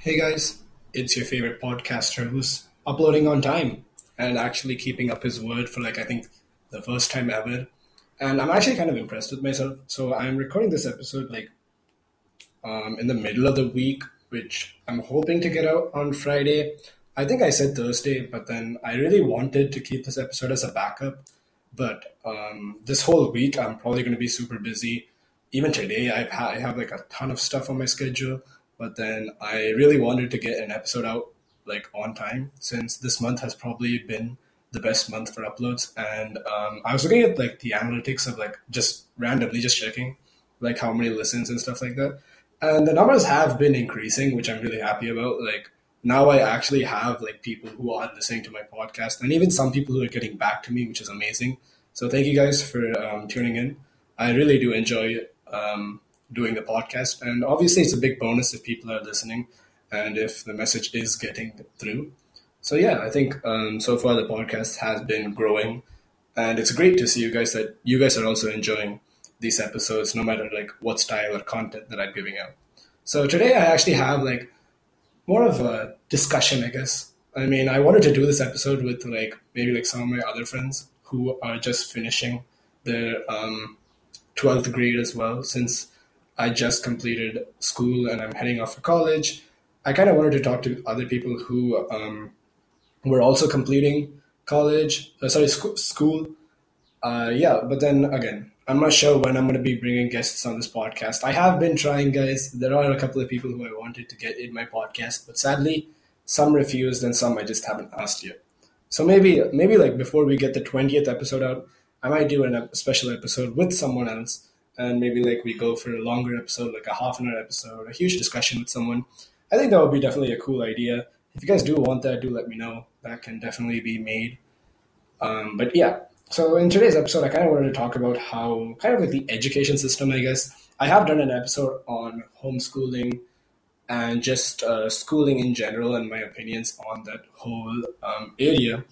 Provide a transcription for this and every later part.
Hey guys, it's your favorite podcaster who's uploading on time and actually keeping up his word for like I think the first time ever. And I'm actually kind of impressed with myself. So I'm recording this episode like um, in the middle of the week, which I'm hoping to get out on Friday. I think I said Thursday, but then I really wanted to keep this episode as a backup. But um, this whole week, I'm probably going to be super busy. Even today, I've ha- I have like a ton of stuff on my schedule. But then I really wanted to get an episode out like on time since this month has probably been the best month for uploads. And um, I was looking at like the analytics of like just randomly just checking like how many listens and stuff like that. And the numbers have been increasing, which I'm really happy about. Like now I actually have like people who are listening to my podcast and even some people who are getting back to me, which is amazing. So thank you guys for um, tuning in. I really do enjoy um, doing the podcast. And obviously, it's a big bonus if people are listening and if the message is getting through. So, yeah, I think um, so far the podcast has been growing. And it's great to see you guys that you guys are also enjoying these episodes, no matter like what style or content that I'm giving out. So today I actually have like more of a discussion, I guess. I mean, I wanted to do this episode with like maybe like some of my other friends who are just finishing their um, 12th grade as well, since I just completed school and I'm heading off for college. I kind of wanted to talk to other people who um, were also completing college, uh, sorry, sc- school. Uh, yeah, but then again, I'm not sure when I'm going to be bringing guests on this podcast. I have been trying, guys. There are a couple of people who I wanted to get in my podcast, but sadly, some refused and some I just haven't asked yet. So maybe, maybe like before we get the 20th episode out, I might do a special episode with someone else and maybe like we go for a longer episode, like a half an hour episode, a huge discussion with someone. I think that would be definitely a cool idea. If you guys do want that, do let me know. That can definitely be made. Um, but yeah, so in today's episode, I kind of wanted to talk about how kind of like the education system, I guess. I have done an episode on homeschooling and just uh, schooling in general and my opinions on that whole um, area.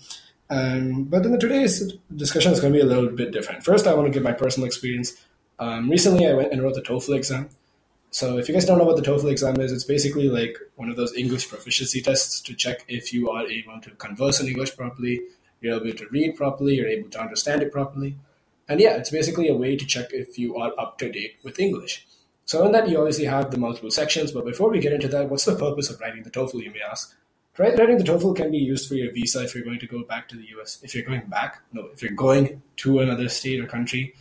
Um, but in the today's discussion, is going to be a little bit different. First, I want to give my personal experience um, recently, I went and wrote the TOEFL exam. So, if you guys don't know what the TOEFL exam is, it's basically like one of those English proficiency tests to check if you are able to converse in English properly, you're able to read properly, you're able to understand it properly. And yeah, it's basically a way to check if you are up to date with English. So, in that, you obviously have the multiple sections. But before we get into that, what's the purpose of writing the TOEFL, you may ask? Writing the TOEFL can be used for your visa if you're going to go back to the US. If you're going back, no, if you're going to another state or country,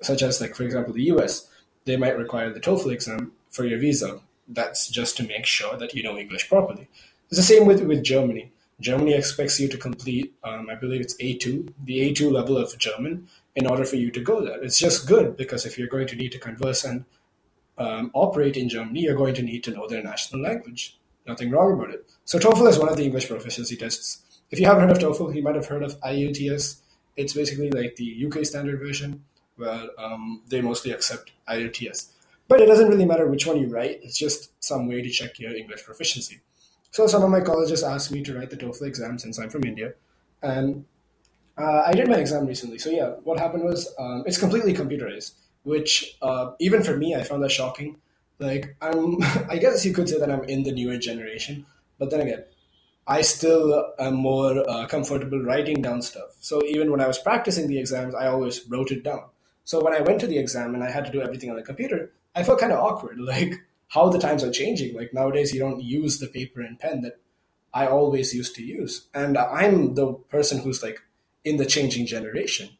such as like for example the US, they might require the TOEFL exam for your visa. That's just to make sure that you know English properly. It's the same with with Germany. Germany expects you to complete, um, I believe it's A2, the A2 level of German, in order for you to go there. It's just good because if you're going to need to converse and um, operate in Germany, you're going to need to know their national language. Nothing wrong about it. So TOEFL is one of the English proficiency tests. If you haven't heard of TOEFL, you might have heard of IELTS. It's basically like the UK standard version where um, they mostly accept IELTS. But it doesn't really matter which one you write, it's just some way to check your English proficiency. So some of my colleges asked me to write the TOEFL exam since I'm from India. And uh, I did my exam recently. So yeah, what happened was um, it's completely computerized, which uh, even for me, I found that shocking. Like I'm, I guess you could say that I'm in the newer generation, but then again, I still am more uh, comfortable writing down stuff. So even when I was practicing the exams, I always wrote it down. So when I went to the exam and I had to do everything on the computer, I felt kind of awkward. Like how the times are changing. Like nowadays, you don't use the paper and pen that I always used to use. And I'm the person who's like in the changing generation.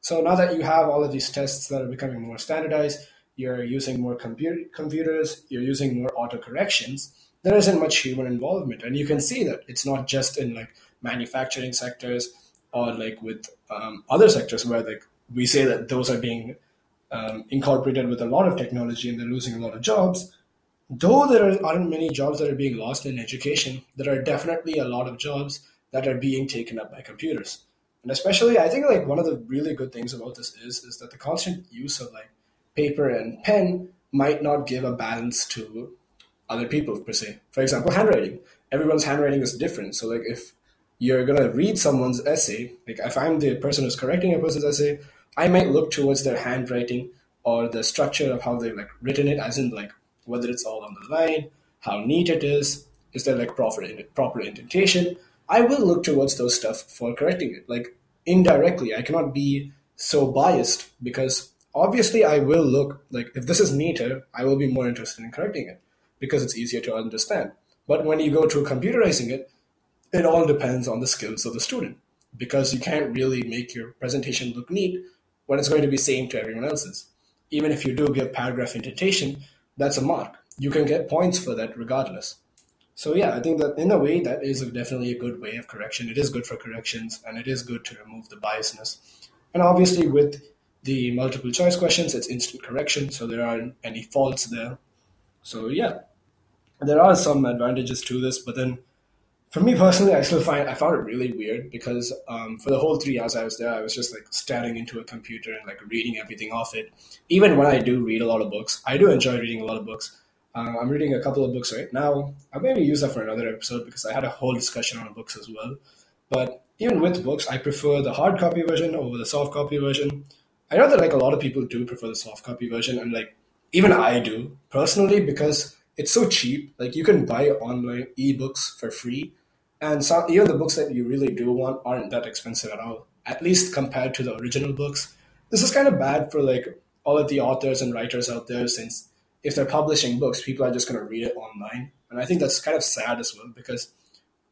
So now that you have all of these tests that are becoming more standardized, you're using more computer computers, you're using more auto corrections, there isn't much human involvement. And you can see that it's not just in like manufacturing sectors or like with um, other sectors where like we say that those are being um, incorporated with a lot of technology and they're losing a lot of jobs. Though there aren't many jobs that are being lost in education, there are definitely a lot of jobs that are being taken up by computers. And especially, I think like one of the really good things about this is is that the constant use of like paper and pen might not give a balance to other people per se. For example, handwriting. Everyone's handwriting is different. So like if you're gonna read someone's essay, like if I'm the person who's correcting a person's essay, I might look towards their handwriting or the structure of how they've like written it, as in like whether it's all on the line, how neat it is, Is there like proper proper indentation? I will look towards those stuff for correcting it. Like indirectly, I cannot be so biased because obviously I will look like if this is neater, I will be more interested in correcting it because it's easier to understand. But when you go to computerizing it, it all depends on the skills of the student because you can't really make your presentation look neat when it's going to be same to everyone else's. Even if you do give paragraph indentation, that's a mark. You can get points for that regardless. So yeah, I think that in a way that is definitely a good way of correction. It is good for corrections and it is good to remove the biasness. And obviously with the multiple choice questions, it's instant correction, so there aren't any faults there. So yeah, there are some advantages to this, but then for me personally, I still find I found it really weird because um, for the whole three hours I was there, I was just like staring into a computer and like reading everything off it. Even when I do read a lot of books, I do enjoy reading a lot of books. Uh, I'm reading a couple of books right now. I'll maybe use that for another episode because I had a whole discussion on books as well. But even with books, I prefer the hard copy version over the soft copy version. I know that like a lot of people do prefer the soft copy version, and like even I do personally because it's so cheap. Like you can buy online ebooks for free, and some even the books that you really do want aren't that expensive at all. At least compared to the original books. This is kind of bad for like all of the authors and writers out there since if they're publishing books, people are just going to read it online, and I think that's kind of sad as well because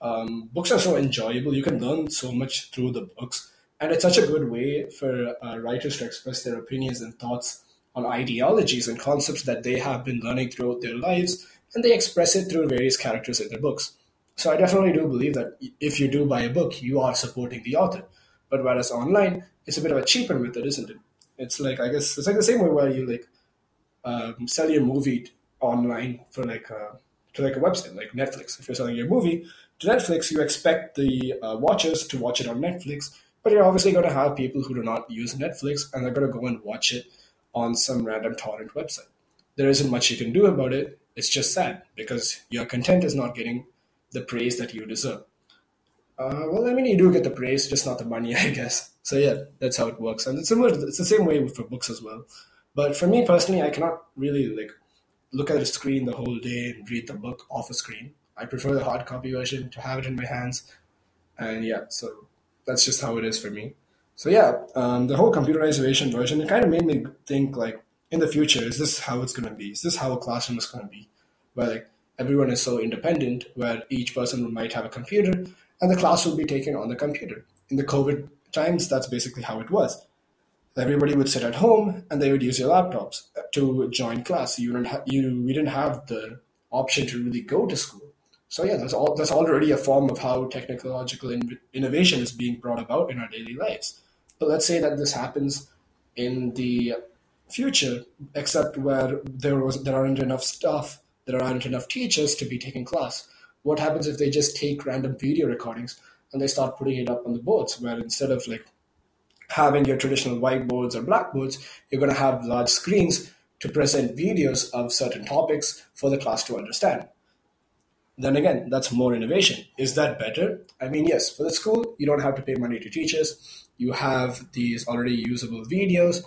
um, books are so enjoyable. You can learn so much through the books, and it's such a good way for uh, writers to express their opinions and thoughts on ideologies and concepts that they have been learning throughout their lives, and they express it through various characters in their books. So I definitely do believe that if you do buy a book, you are supporting the author. But whereas online, it's a bit of a cheaper method, isn't it? It's like I guess it's like the same way where you like um, sell your movie online for like a, uh, to like a website like Netflix. If you're selling your movie to Netflix, you expect the uh, watchers to watch it on Netflix, but you're obviously going to have people who do not use Netflix and they're going to go and watch it on some random torrent website. There isn't much you can do about it. It's just sad because your content is not getting the praise that you deserve. Uh, well, I mean, you do get the praise, just not the money, I guess. So yeah, that's how it works, and it's similar. It's the same way for books as well. But for me personally, I cannot really like look at a screen the whole day and read the book off a screen. I prefer the hard copy version to have it in my hands, and yeah, so that's just how it is for me. So yeah, um, the whole computerization version it kind of made me think like in the future, is this how it's going to be? Is this how a classroom is going to be? Where like everyone is so independent, where each person might have a computer, and the class will be taken on the computer. In the COVID times, that's basically how it was. Everybody would sit at home and they would use their laptops to join class. You didn't ha- you we didn't have the option to really go to school. So yeah, that's all. That's already a form of how technological in- innovation is being brought about in our daily lives. But let's say that this happens in the future, except where there was there aren't enough staff, there aren't enough teachers to be taking class. What happens if they just take random video recordings and they start putting it up on the boards, where instead of like having your traditional whiteboards or blackboards, you're going to have large screens to present videos of certain topics for the class to understand then again, that's more innovation. Is that better? I mean, yes, for the school, you don't have to pay money to teachers. You have these already usable videos,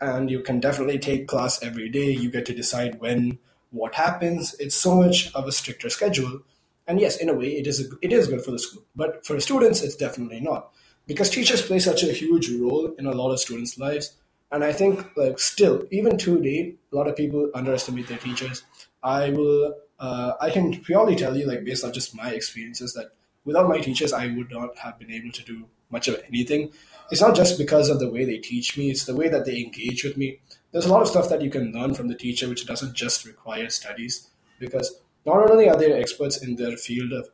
and you can definitely take class every day. You get to decide when what happens. It's so much of a stricter schedule. And yes, in a way, it is a, it is good for the school, but for students, it's definitely not because teachers play such a huge role in a lot of students' lives. And I think, like, still, even today a lot of people underestimate their teachers. I will uh, I can purely tell you, like based on just my experiences, that without my teachers, I would not have been able to do much of anything. It's not just because of the way they teach me; it's the way that they engage with me. There's a lot of stuff that you can learn from the teacher, which doesn't just require studies. Because not only are they experts in their field of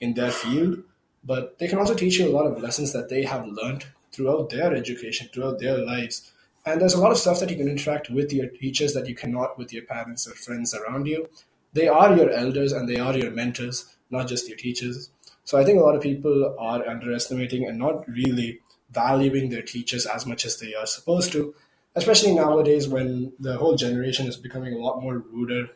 in their field, but they can also teach you a lot of lessons that they have learned throughout their education, throughout their lives. And there's a lot of stuff that you can interact with your teachers that you cannot with your parents or friends around you they are your elders and they are your mentors, not just your teachers. So I think a lot of people are underestimating and not really valuing their teachers as much as they are supposed to, especially nowadays when the whole generation is becoming a lot more ruder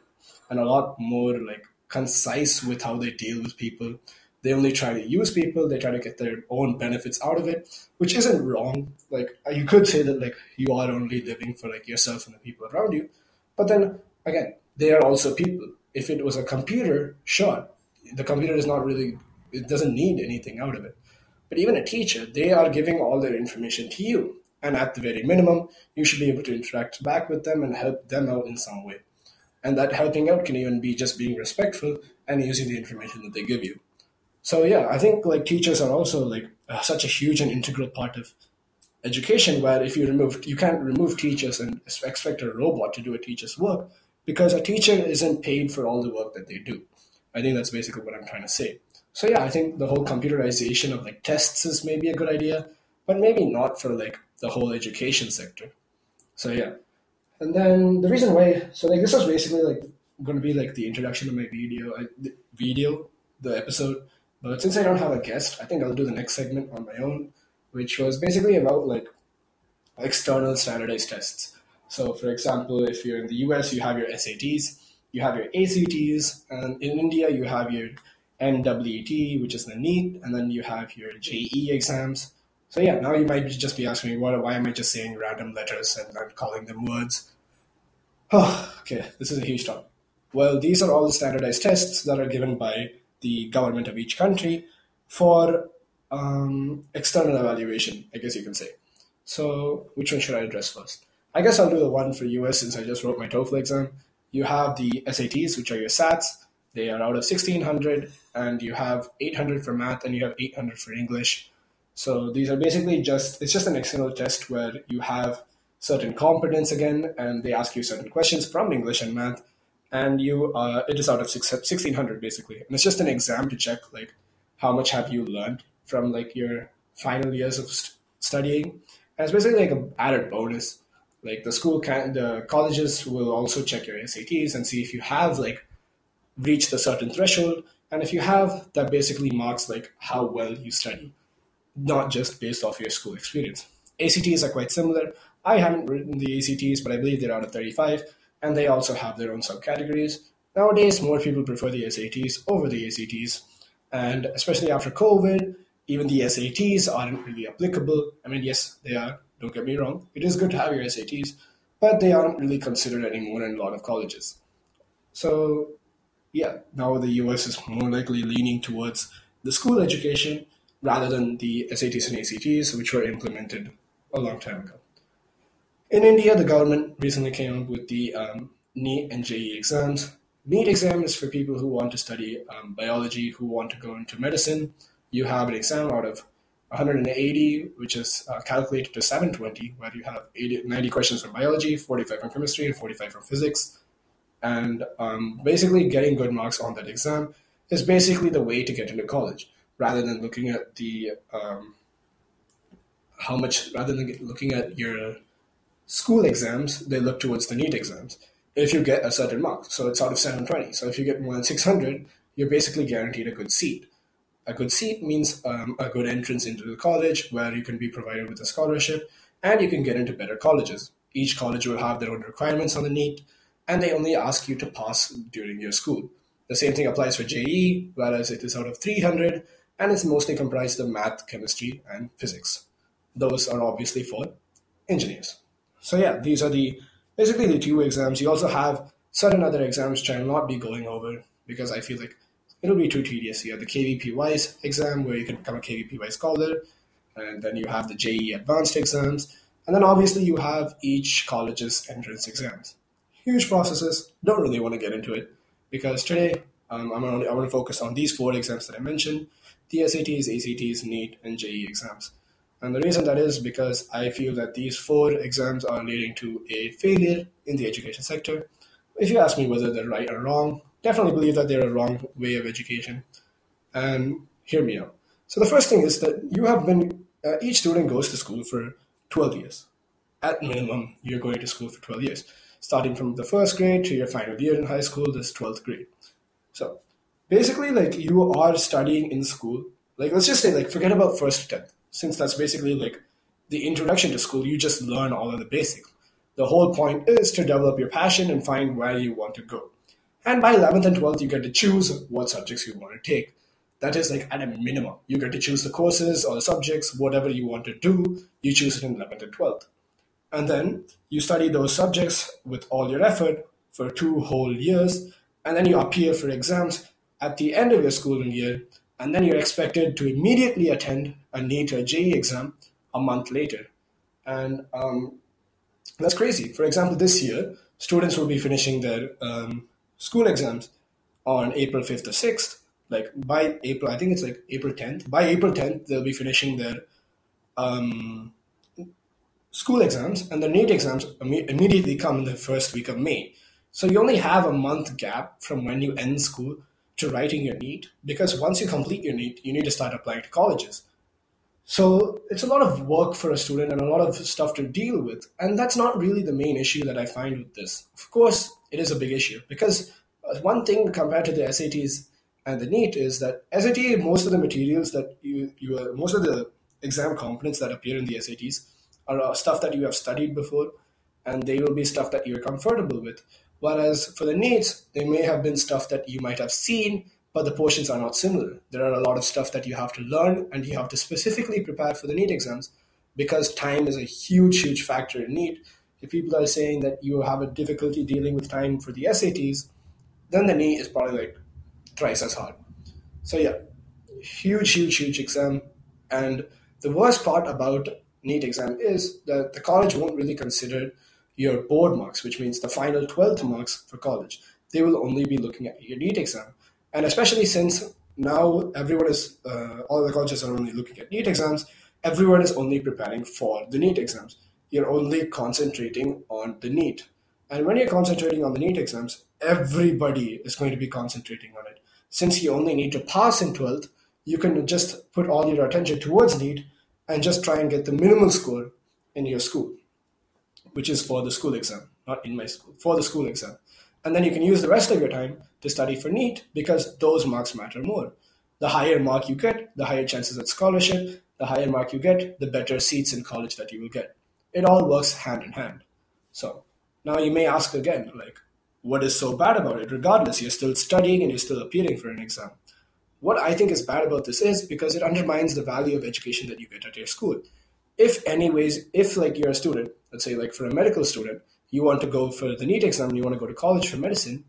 and a lot more like concise with how they deal with people. They only try to use people, they try to get their own benefits out of it, which isn't wrong. Like uh, you could say that like you are only living for like yourself and the people around you. But then again, they are also people if it was a computer, sure, the computer is not really it doesn't need anything out of it. But even a teacher, they are giving all their information to you. And at the very minimum, you should be able to interact back with them and help them out in some way. And that helping out can even be just being respectful and using the information that they give you. So yeah, I think like teachers are also like uh, such a huge and integral part of education where if you remove you can't remove teachers and expect a robot to do a teacher's work because a teacher isn't paid for all the work that they do. I think that's basically what I'm trying to say. So yeah, I think the whole computerization of like tests is maybe a good idea, but maybe not for like the whole education sector. So yeah. And then the reason why so like this was basically like going to be like the introduction of my video I, the video the episode but since I don't have a guest, I think I'll do the next segment on my own, which was basically about like external standardized tests. So, for example, if you're in the US, you have your SATs, you have your ACTs, and in India, you have your NEET, which is the NEET, and then you have your JEE exams. So, yeah, now you might just be asking me, what, why am I just saying random letters and I'm calling them words? Oh, okay, this is a huge topic. Well, these are all the standardized tests that are given by the government of each country for um, external evaluation, I guess you can say. So, which one should I address first? I guess I'll do the one for US since I just wrote my TOEFL exam. You have the SATs, which are your SATs. They are out of 1600, and you have 800 for math and you have 800 for English. So these are basically just, it's just an external test where you have certain competence again, and they ask you certain questions from English and math, and you uh, it is out of six, 1600 basically. And it's just an exam to check like how much have you learned from like your final years of st- studying. And it's basically like an added bonus. Like the school can the colleges will also check your sats and see if you have like reached a certain threshold and if you have that basically marks like how well you study not just based off your school experience acts are quite similar i haven't written the acts but i believe they're out of 35 and they also have their own subcategories. Nowadays, more people prefer the SATs over the ACTs, and especially after COVID, even the SATs aren't really applicable. I mean, yes, they are, don't get me wrong, it is good to have your SATs, but they aren't really considered anymore in a lot of colleges. So, yeah, now the US is more likely leaning towards the school education rather than the SATs and ACTs, which were implemented a long time ago. In India, the government recently came up with the um, NEET and JEE exams. NEET exam is for people who want to study um, biology, who want to go into medicine. You have an exam out of 180, which is uh, calculated to 720, where you have 80, 90 questions from biology, 45 from chemistry, and 45 from physics. And um, basically, getting good marks on that exam is basically the way to get into college, rather than looking at the um, how much, rather than looking at your school exams, they look towards the NEET exams. If you get a certain mark, so it's out of 720. So if you get more than 600, you're basically guaranteed a good seat. A good seat means um, a good entrance into the college where you can be provided with a scholarship and you can get into better colleges. Each college will have their own requirements on the NEET and they only ask you to pass during your school. The same thing applies for JEE, whereas it is out of 300 and it's mostly comprised of math, chemistry, and physics. Those are obviously for engineers. So yeah, these are the basically the two exams. You also have certain other exams which I'll not be going over because I feel like it'll be too tedious. You have the KVPY exam where you can become a KVPY scholar, and then you have the JEE Advanced exams, and then obviously you have each college's entrance exams. Huge processes. Don't really want to get into it because today um, I'm only, I want to focus on these four exams that I mentioned: the SATs, ACTs, NEET, and JEE exams. And the reason that is because I feel that these four exams are leading to a failure in the education sector. If you ask me whether they're right or wrong, definitely believe that they're a wrong way of education. And hear me out. So the first thing is that you have been, uh, each student goes to school for 12 years. At minimum, you're going to school for 12 years. Starting from the first grade to your final year in high school, this 12th grade. So basically, like you are studying in school. Like let's just say, like forget about first to 10th since that's basically like the introduction to school, you just learn all of the basics. The whole point is to develop your passion and find where you want to go. And by 11th and 12th, you get to choose what subjects you want to take. That is like at a minimum. You get to choose the courses or the subjects, whatever you want to do, you choose it in 11th and 12th. And then you study those subjects with all your effort for two whole years, and then you appear for exams at the end of your schooling year, and then you're expected to immediately attend a NEET or JEE exam a month later. And um, that's crazy. For example, this year, students will be finishing their um, school exams on April 5th or 6th. Like by April, I think it's like April 10th. By April 10th, they'll be finishing their um, school exams, and the NEET exams immediately come in the first week of May. So you only have a month gap from when you end school to writing your NEET, because once you complete your NEET, you need to start applying to colleges. So it's a lot of work for a student and a lot of stuff to deal with. And that's not really the main issue that I find with this. Of course, it is a big issue because uh, one thing compared to the SATs and the NEET is that SAT, most of the materials that you, you are, most of the exam components that appear in the SATs are uh, stuff that you have studied before and they will be stuff that you're comfortable with. Whereas for the NEETs, they may have been stuff that you might have seen but the portions are not similar. There are a lot of stuff that you have to learn and you have to specifically prepare for the NEET exams because time is a huge, huge factor in NEET. If people are saying that you have a difficulty dealing with time for the SATs, then the NEET is probably like thrice as hard. So yeah, huge, huge, huge exam. And the worst part about NEET exam is that the college won't really consider your board marks, which means the final 12th marks for college. They will only be looking at your NEET exam. And especially since now everyone is uh, all the colleges are only looking at NEET exams everyone is only preparing for the NEET exams. You're only concentrating on the NEET and when you're concentrating on the NEET exams everybody is going to be concentrating on it. Since you only need to pass in 12th you can just put all your attention towards NEET and just try and get the minimal score in your school which is for the school exam not in my school for the school exam and then you can use the rest of your time to study for NEET because those marks matter more. The higher mark you get, the higher chances at scholarship, the higher mark you get, the better seats in college that you will get. It all works hand in hand. So now you may ask again, like, what is so bad about it? Regardless, you're still studying and you're still appearing for an exam. What I think is bad about this is because it undermines the value of education that you get at your school. If anyways, if like you're a student, let's say like for a medical student, you want to go for the NEET exam you want to go to college for medicine,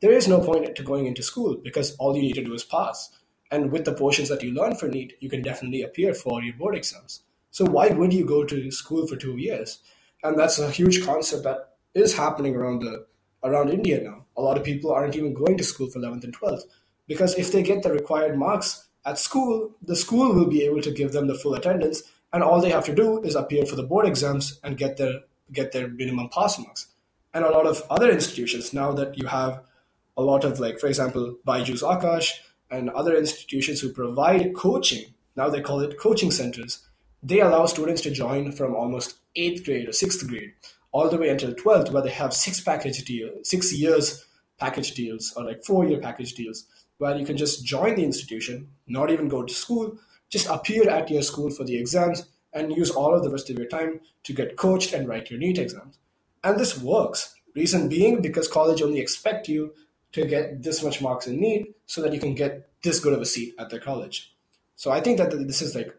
there is no point to going into school because all you need to do is pass. And with the portions that you learn for NEET, you can definitely appear for your board exams. So why would you go to school for two years? And that's a huge concept that is happening around the around India now. A lot of people aren't even going to school for 11th and 12th because if they get the required marks at school, the school will be able to give them the full attendance, and all they have to do is appear for the board exams and get their get their minimum pass marks. And a lot of other institutions now that you have a lot of like, for example, Byju's Aakash and other institutions who provide coaching. Now they call it coaching centers. They allow students to join from almost eighth grade or sixth grade all the way until 12th, where they have six package deals, six years package deals or like four year package deals, where you can just join the institution, not even go to school, just appear at your school for the exams and use all of the rest of your time to get coached and write your NEET exams. And this works. Reason being because college only expect you to get this much marks in NEET so that you can get this good of a seat at their college. So I think that this is like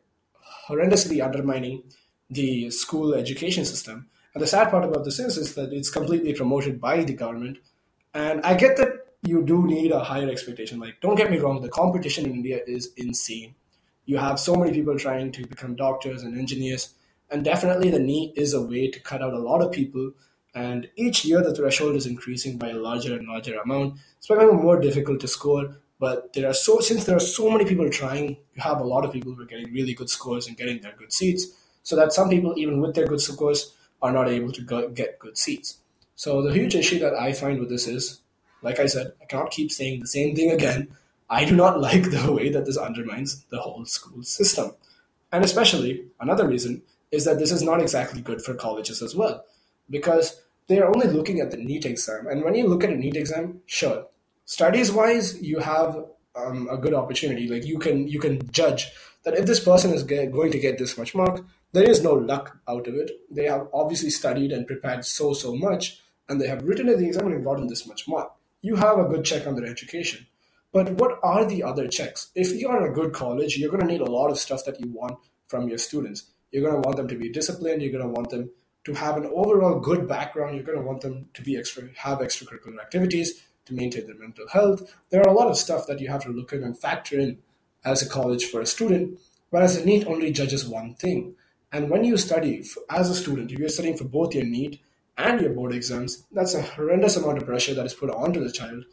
horrendously undermining the school education system. And the sad part about this is, is that it's completely promoted by the government. And I get that you do need a higher expectation. Like, don't get me wrong, the competition in India is insane. You have so many people trying to become doctors and engineers. And definitely the NEET is a way to cut out a lot of people and each year, the threshold is increasing by a larger and larger amount. It's becoming more difficult to score. But there are so since there are so many people trying, you have a lot of people who are getting really good scores and getting their good seats. So that some people, even with their good scores, are not able to get good seats. So the huge issue that I find with this is, like I said, I cannot keep saying the same thing again. I do not like the way that this undermines the whole school system. And especially, another reason is that this is not exactly good for colleges as well because they're only looking at the NEET exam. And when you look at a NEET exam, sure, studies wise, you have um, a good opportunity. Like you can you can judge that if this person is get, going to get this much mark, there is no luck out of it. They have obviously studied and prepared so so much, and they have written in the exam and gotten this much mark. You have a good check on their education. But what are the other checks? If you are in a good college, you're going to need a lot of stuff that you want from your students. You're going to want them to be disciplined. You're going to want them to have an overall good background, you're going to want them to be extra, have extracurricular activities, to maintain their mental health. There are a lot of stuff that you have to look at and factor in as a college for a student, whereas the NEET only judges one thing. And when you study as a student, if you're studying for both your NEET and your board exams, that's a horrendous amount of pressure that is put onto the child.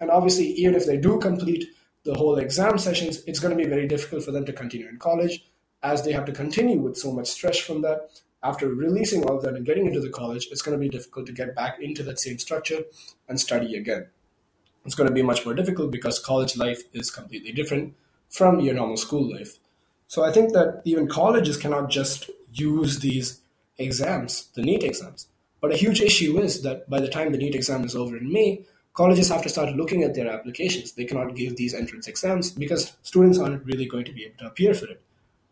And obviously, even if they do complete the whole exam sessions, it's going to be very difficult for them to continue in college as they have to continue with so much stress from that. After releasing all of that and getting into the college, it's going to be difficult to get back into that same structure and study again. It's going to be much more difficult because college life is completely different from your normal school life. So I think that even colleges cannot just use these exams, the NEET exams. But a huge issue is that by the time the NEET exam is over in May, colleges have to start looking at their applications. They cannot give these entrance exams because students aren't really going to be able to appear for it.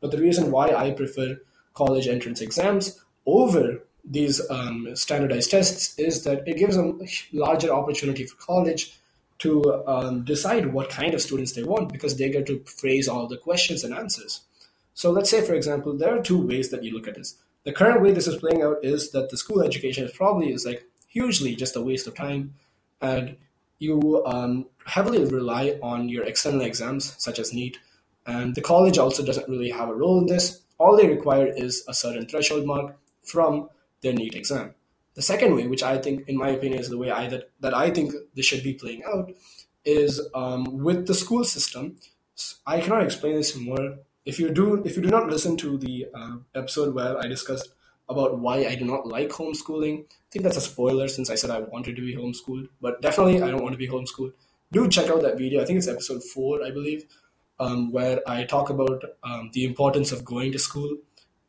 But the reason why I prefer college entrance exams over these um, standardized tests is that it gives a larger opportunity for college to um, decide what kind of students they want because they get to phrase all the questions and answers. So let's say, for example, there are two ways that you look at this. The current way this is playing out is that the school education is probably is like hugely just a waste of time, and you um, heavily rely on your external exams such as NEET, and the college also doesn't really have a role in this. All they require is a certain threshold mark from their NEET exam. The second way, which I think, in my opinion, is the way I that, that I think this should be playing out, is um, with the school system. I cannot explain this more. If you do, if you do not listen to the uh, episode where I discussed about why I do not like homeschooling, I think that's a spoiler since I said I wanted to be homeschooled. But definitely, I don't want to be homeschooled. Do check out that video. I think it's episode four, I believe, um, where I talk about um, the importance of going to school.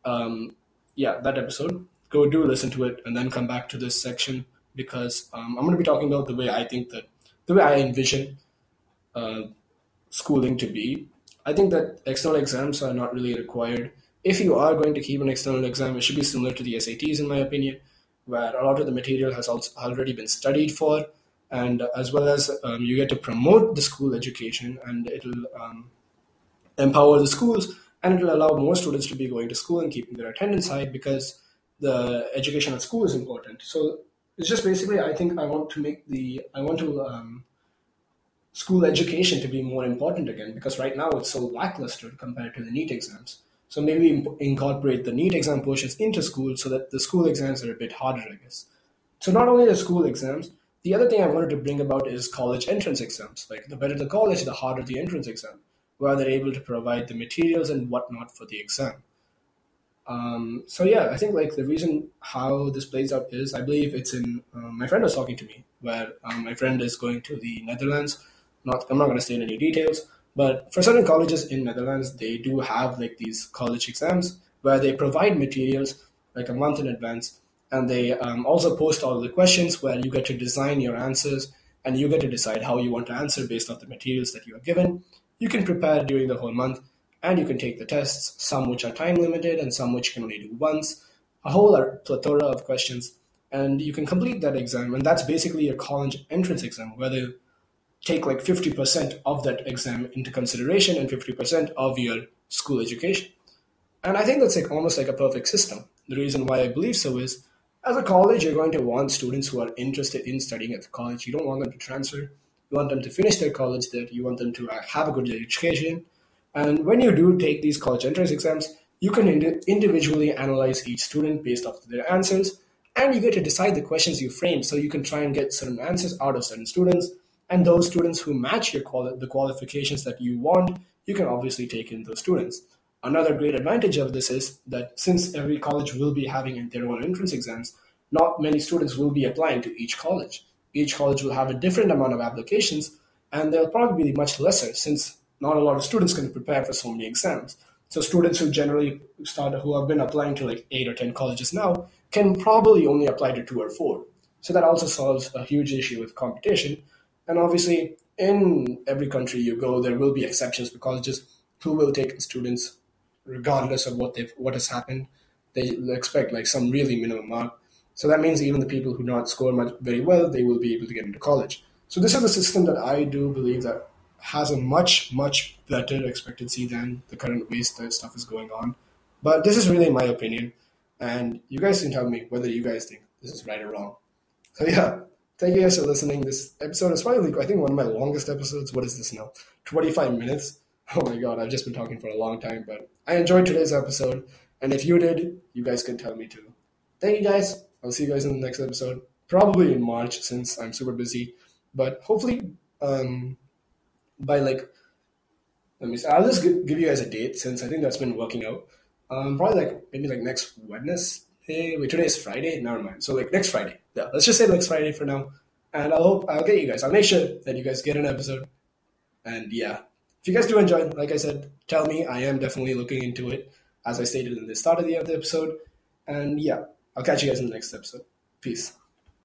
Um, yeah, that episode go do listen to it and then come back to this section because um, I'm going to be talking about the way I think that the way I envision uh, schooling to be. I think that external exams are not really required. If you are going to keep an external exam, it should be similar to the SATs, in my opinion, where a lot of the material has also already been studied for, and as well as um, you get to promote the school education, and it'll um, empower the schools, and it'll allow more students to be going to school and keeping their attendance high because the education at school is important. So it's just basically, I think I want to make the, I want to um, school education to be more important again because right now it's so lackluster compared to the NEET exams. So maybe incorporate the NEET exam portions into school so that the school exams are a bit harder, I guess. So not only the school exams, the other thing I wanted to bring about is college entrance exams. Like the better the college, the harder the entrance exam, where they're able to provide the materials and whatnot for the exam. Um, so yeah, I think like the reason how this plays out is I believe it's in um, my friend was talking to me where um, my friend is going to the Netherlands. Not I'm not going to say any details, but for certain colleges in Netherlands, they do have like these college exams where they provide materials like a month in advance, and they um, also post all the questions where you get to design your answers and you get to decide how you want to answer based off the materials that you are given. You can prepare during the whole month and you can take the tests, some which are time limited and some which you can only do once, a whole plethora of questions, and you can complete that exam. And that's basically your college entrance exam, where they take like 50% of that exam into consideration and 50% of your school education. And I think that's like almost like a perfect system. The reason why I believe so is as a college, you're going to want students who are interested in studying at the college. You don't want them to transfer. You want them to finish their college there. You want them to uh, have a good education and when you do take these college entrance exams, you can ind- individually analyze each student based off their answers, and you get to decide the questions you frame. So you can try and get certain answers out of certain students, and those students who match your quali- the qualifications that you want, you can obviously take in those students. Another great advantage of this is that since every college will be having their own entrance exams, not many students will be applying to each college. Each college will have a different amount of applications, and they'll probably be much lesser since not a lot of students can prepare for so many exams. So students who generally start who have been applying to like eight or ten colleges now can probably only apply to two or four. So that also solves a huge issue with competition. And obviously, in every country you go, there will be exceptions for colleges who will take students regardless of what they've what has happened. They expect like some really minimum mark. So that means even the people who not score much very well, they will be able to get into college. So this is a system that I do believe that has a much much better expectancy than the current ways that stuff is going on. But this is really my opinion, and you guys can tell me whether you guys think this is right or wrong. So yeah, thank you guys for listening. This episode is probably, I think, one of my longest episodes. What is this now? 25 minutes. Oh my god, I've just been talking for a long time, but I enjoyed today's episode. And if you did, you guys can tell me too. Thank you guys. I'll see you guys in the next episode. Probably in March since I'm super busy. But hopefully, um, by like, let me see, I'll just give, give you guys a date since I think that's been working out. Um, probably like maybe like next Wednesday. Wait, today is Friday. Never mind. So like next Friday. Yeah, let's just say next Friday for now. And I'll hope I'll get you guys. I'll make sure that you guys get an episode. And yeah, if you guys do enjoy, like I said, tell me. I am definitely looking into it, as I stated in the start of the episode. And yeah, I'll catch you guys in the next episode. Peace.